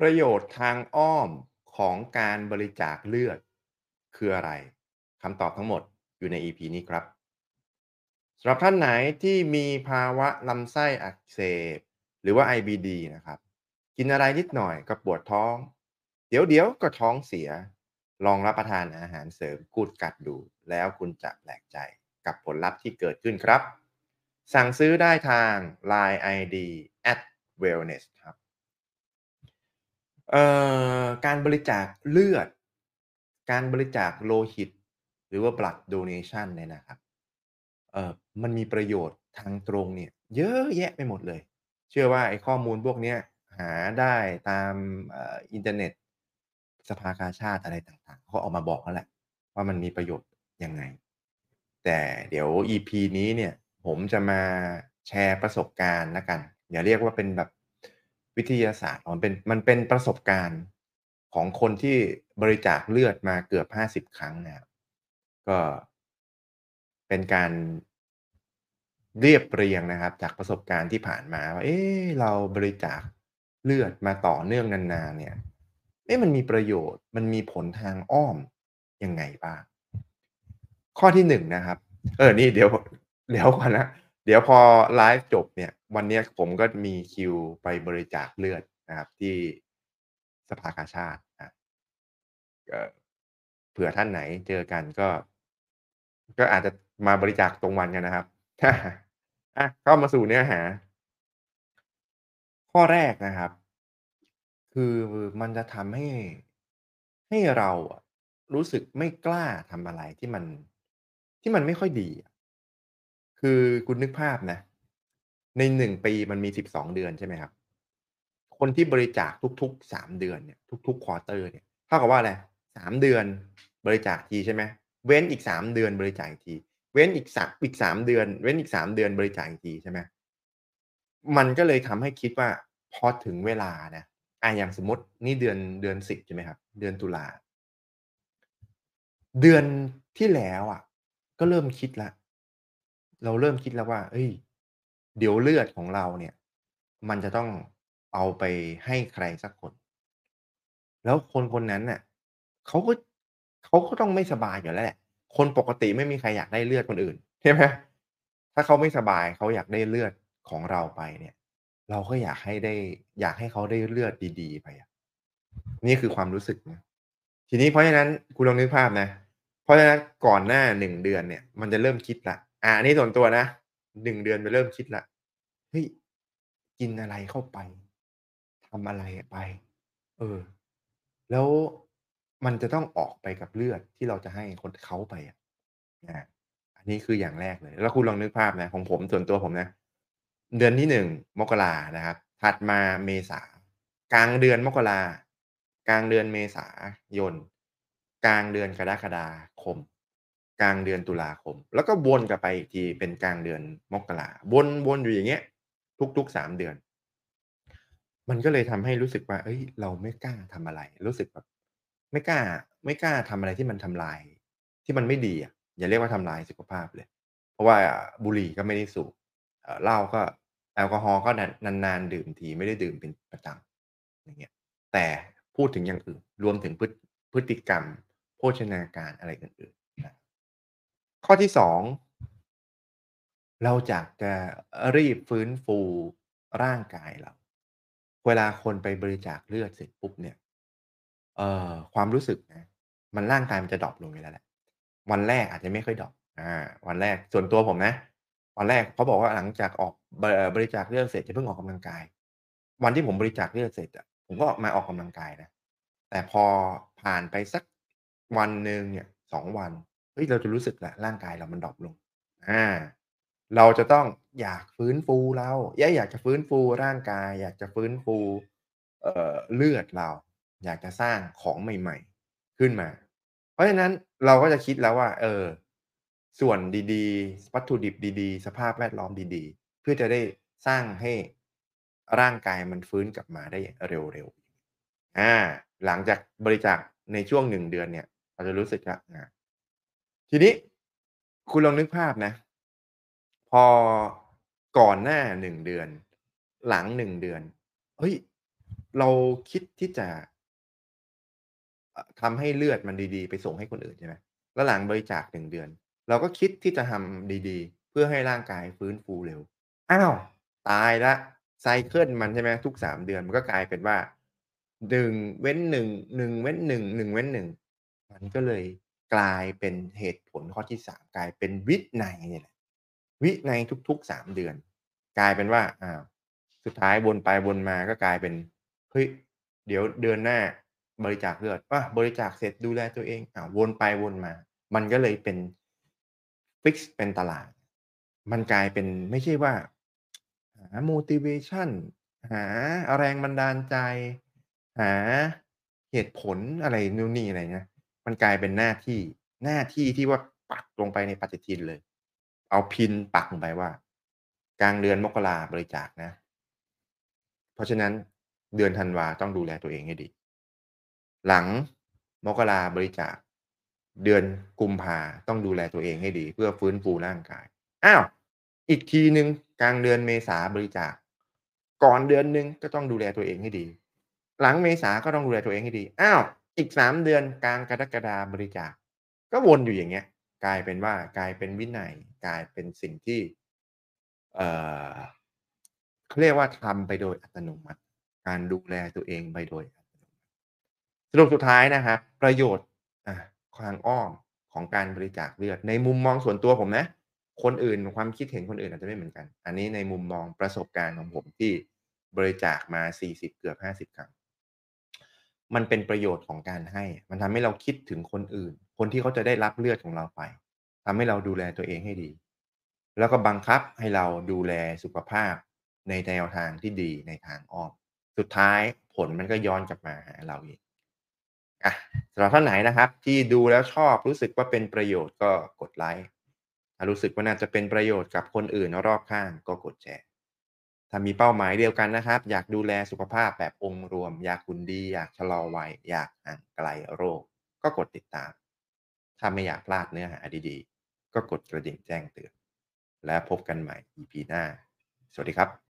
ประโยชน์ทางอ้อมของการบริจาคเลือด คืออะไรคำตอบทั้งหมดอยู่ใน EP นี้ครับสำหรับท่านไหนที่มีภาวะลำไส้อักเสบ หรือว่า IBD นะครับ กินอะไรนิดหน่อยก็ปวดท้อง เดี๋ยวเดี๋ยวก็ท้องเสีย ลองรับประทานอาหารเสริมกูดกัดดู แล้วคุณจะแปลกใจกับผลลัพธ์ที่เกิดขึ้นครับ สั่งซื้อได้ทาง Line ID at wellness ครับ เอ่อการบริจาคเลือด การบริจาคโลหิต หรือว่า blood donation เนี่ยนะครับเอ่อมันมีประโยชน์ทางตรงเนี่ยเยอะแยะไปหมดเลย เชื่อว่าไอ้ข้อมูลพวกเนี้ยหาได้ตามเอ่ออินเทอร์เน็ต สภากาชาติอะไรต่างๆเขาออกมาบอกแล้วแหละ ว่ามันมีประโยชน์ยังไง แต่เดี๋ยว EP นี้เนี่ยผมจะมาแชร์ประสบการณ์ล้วกัน อย่าเรียกว่าเป็นแบบ วิทยาศาสตร์มันเป็นมันเป็นประสบการณ์ของคนที่บริจาคเลือดมาเกือบห้าสิบครั้งนะครับก็เป็นการเรียบเรียงนะครับ จากประสบการณ์ที่ผ่านมาว่าเอ๊เราบริจาคเลือดมาต่อเนื่องนานๆเนี่ยเอ๊มันมีประโยชน์มันมีผลทางอ้อมยังไงบ้างข้อที่หนึ่งนะครับ เออนี่เดี๋ยวเดี๋ยวก่อนนะ ดี๋ยวพอไลฟ์จบเนี่ยวันนี้ผมก็มีคิวไปบริจาคเลือดนะครับ ที่สภากาชาตินะเผื่อท่านไหนเจอกันก็ ก็อาจจะมาบริจาคตรงวันกันนะครับอะเข้ามาสู่เนื้อหา ข้อแรกนะครับ คือมันจะทำให้ให้เรารู้สึกไม่กล้าทำอะไรที่มันที่มันไม่ค่อยดีอ คือคุณนึกภาพนะ ในหนึ่งปีมันมีสิบสองเดือนใช่ไหมครับ คนที่บริจาคทุกๆสามเดือนเนี่ยทุกๆควอเตอร์เนี่ยเท่ากับว่าอะไรสามเดือนบริจาคทีใช่ไหมเว้นอีกสามเดือนบริจาคที เว้นอีกสักอีกสามเดือน เว้นอีกสามเดือนบริจาคทีใช่ไหมมันก็เลยทำให้คิดว่าพอถึงเวลานะอะอย่างสมมตินี่เดือนเดือนสิบใช่ไหมครับ เดือนตุลาเดือนที่แล้วอะ ก็เริ่มคิดล้ว เราเริ่มคิดแล้วว่าเฮ้ย เดี๋ยวเลือดของเราเนี่ย มันจะต้องเอาไปให้ใครสักคน แล้วคนคนนั้นน่ะเขาก็เขาก็ต้องไม่สบายอยู่แล้วแหละ คนปกติไม่มีใครอยากได้เลือดคนอื่นใช่ไหมถ้าเขาไม่สบายเขาอยากได้เลือดของเราไปเนี่ย เราก็อยากให้ได้ อยากให้เขาได้เลือดดี ๆ ไปอะนี่คือความรู้สึกนะทีนี้เพราะฉะนั้นคุณลองนึกภาพนะ เพราะฉะนั้นก่อนหน้าหนึ่งเดือนเนี่ย มันจะเริ่มคิดละ อ่าอันนี้ส่วนตัวนะหนึ่งเดือนไปเริ่มคิดละเฮ้ยกินอะไรเข้าไปทำอะไรไป เออ แล้วมันจะต้องออกไปกับเลือดที่เราจะให้คนเขาไปอะอันนี้คืออย่างแรกเลย แล้วคุณลองนึกภาพนะ ของผมส่วนตัวผมนะ เดือนที่หนึ่งมกรานะครับ ถัดมาเมษากลางเดือนมกรากลางเดือนเมษายน กลางเดือนกรกฎาคม กลางเดือนตุลาคม แล้วก็วนกลับไปอีกทีเป็นกลางเดือนมกราวนๆอยู่อย่างเงี้ย ทุกๆสามเดือน มันก็เลยทำให้รู้สึกว่าเฮ้ย เราไม่กล้าทำอะไร รู้สึกแบบไม่กล้า ไม่กล้าทำอะไรที่มันทำลาย ที่มันไม่ดีอะอย่าเรียกว่าทำลายสุขภาพเลย เพราะว่าบุหรี่ก็ไม่ได้สูบเหล้าก็แอลกอฮอล์ก็นานๆดื่มทีไม่ได้ดื่มเป็นประจำอย่างเงี้ยแต่พูดถึงอย่างอื่นรวมถึงพฤติกรรม โภชนาการอะไรอื่น ข้อที่สองเราอยากจะรีบฟื้นฟูร่างกายเรา เวลาคนไปบริจาคเลือดเสร็จปุ๊บเนี่ยเอ่อความรู้สึกนะมันร่างกายมันจะดรอปลงอยู่แล้วแหละ วันแรกอาจจะไม่ค่อยดรอปอาวันแรกส่วนตัวผมนะ วันแรกเขาบอกว่าหลังจากออกบบริจาคเลือดเสร็จอย่าเพิ่งออกกำลังกาย วันที่ผมบริจาคเลือดเสร็จอะผมก็มาออกกำลังกายนะแต่พอผ่านไปสักวันหนึ่งเนี่ย2วัน ฮ้ยเราจะรู้สึกแล้วร่างกายเรามันดรอปลงอ่าเราจะต้องอยากฟื้นฟูเรายอยากจะฟื้นฟูร่างกาย อยากจะฟื้นฟูเอ่อเลือดเรา อยากจะสร้างของใหม่ ๆ ขึ้นมา เพราะฉะนั้นเราก็จะคิดแล้วว่า เออ ส่วนดีๆ วัตถุดิบดีๆ สภาพแวดล้อมดีๆ เพื่อจะได้สร้างให้ร่างกายมันฟื้นกลับมาได้เร็วๆอ่าหลังจากบริจาคในช่วง1เดือนเนี่ย เราจะรู้สึกล้วอา ทีนี้คุณลองนึกภาพนะ พอก่อนหน้า1เดือน หลัง1เดือนเฮ้ยเราคิดที่จะอทำให้เลือดมันดีๆ ไปส่งให้คนอื่นใช่ไหมแล้วหลังบริจาค1เดือน เราก็คิดที่จะทำดีๆ เพื่อให้ร่างกายฟื้นฟูเร็ว อ้าว ตายล้วไซเกิลมันใช่ไหมทุก3เดือนมันก็กลายเป็นว่า1เว้น1 1เว้น1 1เว้น1มันก็เลย กลายเป็นเหตุผลข้อที่ 3 กลายเป็นวินัยนี่แหละวินัยทุกๆ 3 เดือน กลายเป็นว่าอ้าวสุดท้ายวนไปวนมาก็กลายเป็นเฮ้ยเดี๋ยวเดือนหน้าบริจาคเลือดอาบริจาคเสร็จดูแลตัวเองอ้าวนไปวนมา มันก็เลยเป็นฟิกซ์เป็นตลาด มันกลายเป็นไม่ใช่ว่า หา motivation หาแรงบันดาลใจ หาเหตุผลอะไรนู่นนี่อะไรเงี้ย มันกลายเป็นหน้าที่หน้าที่ที่ว่าปักลงไปในปฏิทินเลย เอาพินปักลงไปว่า กลางเดือนมกราบริจาคนะ เพราะฉะนั้นเดือนธันวาต้องดูแลตัวเองให้ดี หลังมกราบริจาค เดือนกุมภาต้องดูแลตัวเองให้ดี เพื่อฟื้นฟูร่างกายอ้าวอีกทีหนึ่งกลางเดือนเมษาบริจาค ก่อนเดือนหนึ่งก็ต้องดูแลตัวเองให้ดี หลังเมษาก็ต้องดูแลตัวเองให้ดีอ้าว อีก3เดือนกลางกรกฎาบริจาค ก็วนอยู่อย่างเงี้ย กลายเป็นว่ากลายเป็นวินัยกลายเป็นสิ่งที่ เออเขาเรียกว่าทำไปโดยอัตโนมัติ การดูแลตัวเองไปโดยอัตโนมัติสรุปสุดท้ายนะครับประโยชน์อาทางอ้อมของการบริจาคเลือด ในมุมมองส่วนตัวผมนะ คนอื่นความคิดเห็นคนอื่นอาจจะไม่เหมือนกัน อันนี้ในมุมมองประสบการณ์ของผมที่บริจาคมา 40 เกือบ 50 ครั้ง มันเป็นประโยชน์ของการให้ มันทำให้เราคิดถึงคนอื่น คนที่เขาจะได้รับเลือดของเราไปทำให้เราดูแลตัวเองให้ดี แล้วก็บังคับให้เราดูแลสุขภาพในแนวทางที่ดีในทางอ้อม สุดท้ายผลมันก็ย้อนกลับมาหาเราอีกอะสำหรับท่านไหนนะครับ ที่ดูแล้วชอบรู้สึกว่าเป็นประโยชน์ก็กดไลก์ถ้ารู้สึกว่าน่าจะเป็นประโยชน์กับคนอื่นรอบข้างก็กดแชร์ ถ้ามีเป้าหมายเดียวกันนะครับ อยากดูแลสุขภาพแบบองค์รวม อยากหุ่นดี อยากชะลอวัย อยากห่างไกลโรค ก็กดติดตาม ถ้าไม่อยากพลาดเนื้อหาดีๆ ก็กดกระดิ่งแจ้งเตือน และพบกันใหม่ EP หน้า สวัสดีครับ